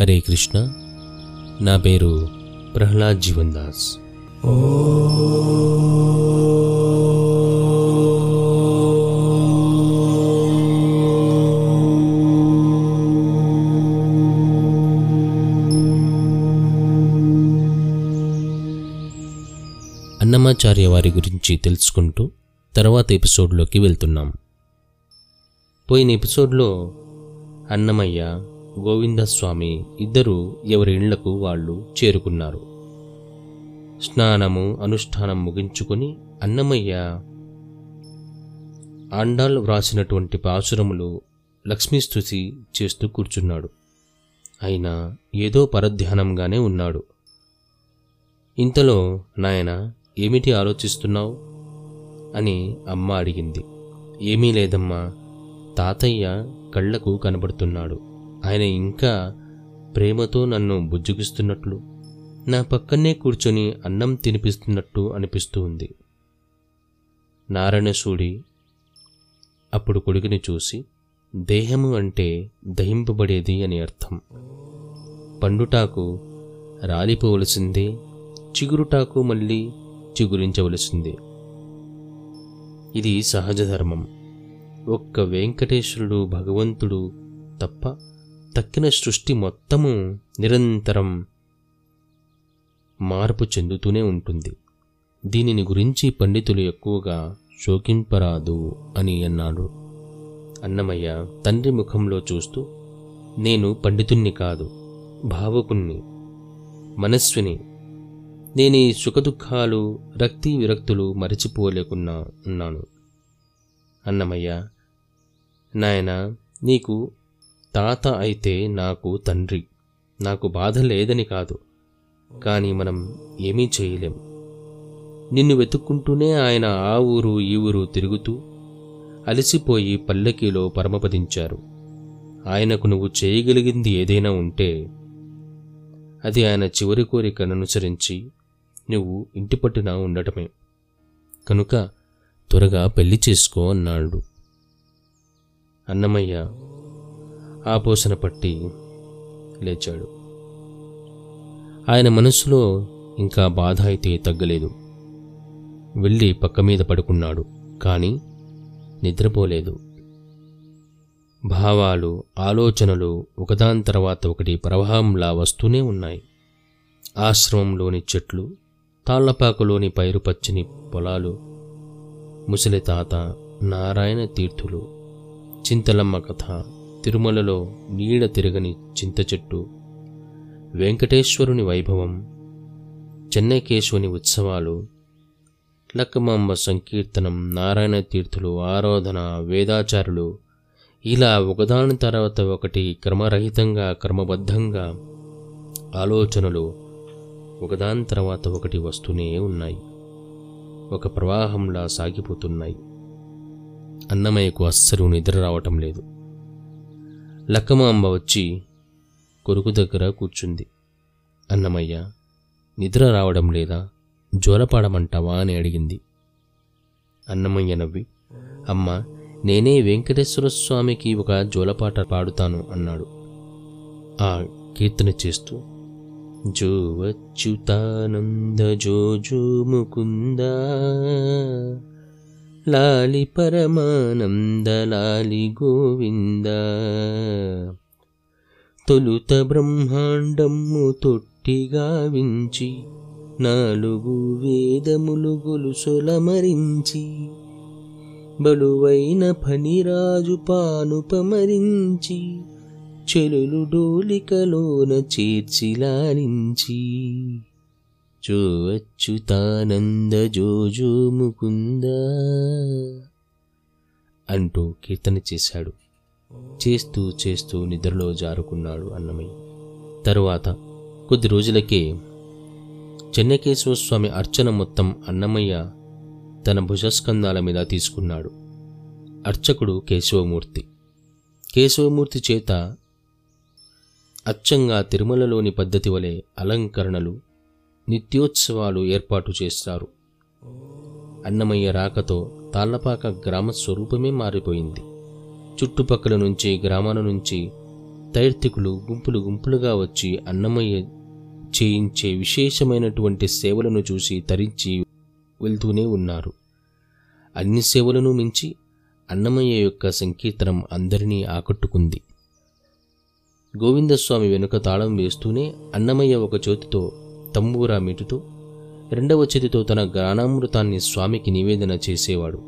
హరే కృష్ణ. నా పేరు ప్రహ్లాద్ జీవన్ దాస్ అన్నమాచార్య వారి గురించి తెలుసుకుంటూ తర్వాత ఎపిసోడ్లోకి వెళ్తున్నాం. పోయిన ఎపిసోడ్లో అన్నమయ్య గోవిందస్వామి ఇద్దరు ఎవరి ఇళ్ళకు వాళ్ళు చేరుకున్నారు. స్నానము అనుష్ఠానం ముగించుకొని అన్నమయ్య ఆండాల్ వ్రాసినటువంటి పాసురములు లక్ష్మీస్తుతి చేస్తూ కూర్చున్నాడు. అయినా ఏదో పరధ్యానంగానే ఉన్నాడు. ఇంతలో నాయన ఏమిటి ఆలోచిస్తున్నావు? అని అమ్మ అడిగింది. ఏమీ లేదమ్మా తాతయ్య కళ్ళకు కనబడుతున్నాడు. ఆయన ఇంకా ప్రేమతో నన్ను బుజ్జుగిస్తున్నట్లు నా పక్కనే కూర్చొని అన్నం తినిపిస్తున్నట్టు అనిపిస్తూ ఉంది. నారాయణసూడి అప్పుడు కొడుకుని చూసి దేహము అంటే దహింపబడేది అని అర్థం. పండుటాకు రాలిపోవలసిందే చిగురుటాకు మళ్ళీ చిగురించవలసిందే. ఇది సహజ ధర్మం. ఒక్క వెంకటేశ్వరుడు భగవంతుడు తప్ప తక్కిన సృష్టి మొత్తము నిరంతరం మార్పు చెందుతూనే ఉంటుంది. దీనిని గురించి పండితులు ఎక్కువగా శోకింపరాదు అని అన్నాడు. అన్నమయ్య తండ్రి ముఖంలో చూస్తూ నేను పండితుణ్ణి కాదు భావకుణ్ణి మనస్విని. నేను ఈ సుఖదుఖాలు రక్తి విరక్తులు మరచిపోలేకున్నా ఉన్నాను అన్నమయ్య నాయన నీకు తాత అయితే నాకు తండ్రి. నాకు బాధ లేదని కాదు. కానీ మనం ఏమీ చేయలేం నిన్ను వెతుక్కుంటూనే ఆయన ఆ ఊరు ఈ ఊరు తిరుగుతూ అలసిపోయి పల్లకీలో పరమపదించారు. ఆయనకు నువ్వు చేయగలిగింది ఏదైనా ఉంటే అది ఆయన చివరి కోరికను అనుసరించి నువ్వు ఇంటి పట్టున ఉండటమే. కనుక త్వరగా పెళ్ళి చేసుకో అన్నాడు. అన్నమయ్య ఆపోసన పట్టి లేచాడు. ఆయన మనస్సులో ఇంకా బాధ అయితే తగ్గలేదు. వెళ్ళి పక్క మీద పడుకున్నాడు కానీ నిద్రపోలేదు. భావాలు ఆలోచనలు ఒకదాని తర్వాత ఒకటి ప్రవాహంలా వస్తూనే ఉన్నాయి. ఆశ్రమంలోని చెట్లు తాళ్ళపాకులోని పైరు పచ్చని పొలాలు ముసలి తాత నారాయణ తీర్థులు చింతలమ్మ కథ తిరుమలలో నీడ తిరగని చింత చెట్టు వెంకటేశ్వరుని వైభవం చెన్నైకేశవుని ఉత్సవాలు లక్కమాంబ సంకీర్తనం నారాయణ తీర్థులు ఆరాధన వేదాచారులు ఇలా ఒకదాని తర్వాత ఒకటి క్రమరహితంగా క్రమబద్ధంగా ఆలోచనలు ఒకదాని తర్వాత ఒకటి వస్తూనే ఉన్నాయి. ఒక ప్రవాహంలా సాగిపోతున్నాయి. అన్నమయ్యకు అస్సలు నిద్ర రావటం లేదు. లక్కమాంబ వచ్చి కొరుకు దగ్గర కూర్చుంది. అన్నమయ్య నిద్ర రావడం లేదా? జోలపాడమంటావా అని అడిగింది. అన్నమయ్య నవ్వి అమ్మ నేనే వెంకటేశ్వర స్వామికి ఒక జోలపాట పాడుతాను అన్నాడు. ఆ కీర్తన చేస్తూ జో జో జో ముకుందా లాలి పరమానంద లాలి గోవింద. తొలుత బ్రహ్మాండము తొట్టిగా వించి నాలుగు వేదములు గొలుసొలమరించి బలువైన ఫణిరాజు పానుపమరించి చెలులు డోలికలోన చేర్చి లాలించి అచ్యుతానంద జో ముకుంద అంటూ కీర్తన చేశాడు. చేస్తూ చేస్తూ నిద్రలో జారుకున్నాడు అన్నమయ్య. తరువాత కొద్ది రోజులకే చెన్నకేశ్వర స్వామి అర్చన మొత్తం అన్నమయ్య తన భుజస్కంధాల మీద తీసుకున్నాడు. అర్చకుడు కేశవమూర్తి. కేశవమూర్తి చేత అచ్చంగా తిరుమలలోని పద్ధతి వలె అలంకరణలు నిత్యోత్సవాలు ఏర్పాటు చేస్తారు. అన్నమయ్య రాకతో తాళ్ళపాక గ్రామ స్వరూపమే మారిపోయింది. చుట్టుపక్కల నుంచి గ్రామాల నుంచి తైర్తికులు గుంపులు గుంపులుగా వచ్చి అన్నమయ్య చేయించే విశేషమైనటువంటి సేవలను చూసి తరించి వెళ్తూనే ఉన్నారు. అన్ని సేవలను మించి అన్నమయ్య యొక్క సంకీర్తనం అందరినీ ఆకట్టుకుంది. గోవిందస్వామి వెనుక తాళం వేస్తూనే అన్నమయ్య ఒక చేతితో తంబూరా మిటుతూ రెండవ చేతితో తన జ్ఞానామృతాన్ని స్వామికి నివేదన చేసేవాడు.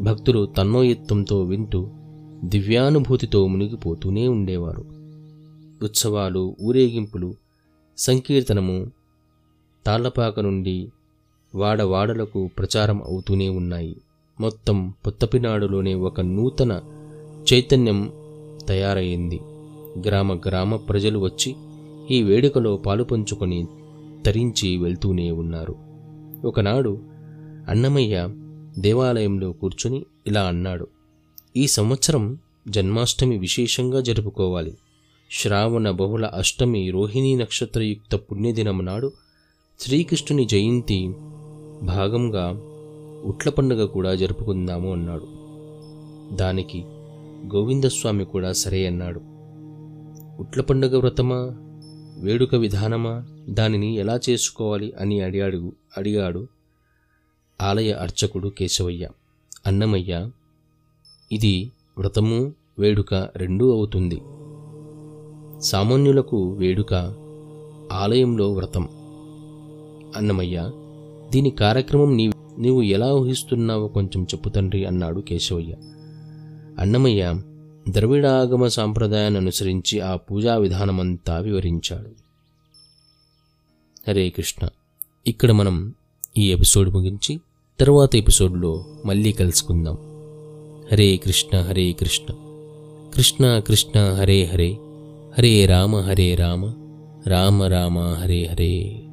భక్తులు తన్మయత్వంతో వింటూ దివ్యానుభూతితో మునిగిపోతూనే ఉండేవారు. ఉత్సవాలు ఊరేగింపులు సంకీర్తనము తాళ్ళపాక నుండి వాడవాడలకు ప్రచారం అవుతూనే ఉన్నాయి. మొత్తం పొత్తపినాడులోనే ఒక నూతన చైతన్యం తయారైంది. గ్రామ గ్రామ ప్రజలు వచ్చి ఈ వేడుకలో పాలుపంచుకొని తరించి వెళ్తూనే ఉన్నారు. ఒకనాడు అన్నమయ్య దేవాలయంలో కూర్చుని ఇలా అన్నాడు ఈ సంవత్సరం జన్మాష్టమి విశేషంగా జరుపుకోవాలి. శ్రావణ బహుళ అష్టమి రోహిణీ నక్షత్రయుక్త పుణ్యదినం నాడు శ్రీకృష్ణుని జయంతి భాగంగా ఉట్ల పండుగ కూడా జరుపుకుందాము అన్నాడు. దానికి గోవిందస్వామి కూడా సరే అన్నాడు. ఉట్ల పండుగ వ్రతమా? వేడుక విధానమా? దానిని ఎలా చేసుకోవాలి అని అడిగాడు అడిగాడు ఆలయ అర్చకుడు కేశవయ్య. అన్నమయ్య ఇది వ్రతము వేడుక రెండూ అవుతుంది. సామాన్యులకు వేడుక ఆలయంలో వ్రతం. అన్నమయ్య దీని కార్యక్రమం నీ నీవు ఎలా ఊహిస్తున్నావో కొంచెం చెప్పు తండ్రి అన్నాడు కేశవయ్య. అన్నమయ్య ద్రవిడాగమ సాంప్రదాయాన్ని అనుసరించి ఆ పూజా విధానమంతా వివరించాడు. హరే కృష్ణ. ఇక్కడ మనం ఈ ఎపిసోడ్ ముగించి తర్వాత ఎపిసోడ్లో మళ్ళీ కలుసుకుందాం. హరే కృష్ణ హరే కృష్ణ. కృష్ణ కృష్ణ హరే హరే. హరే రామ హరే రామ. రామ రామ హరే హరే.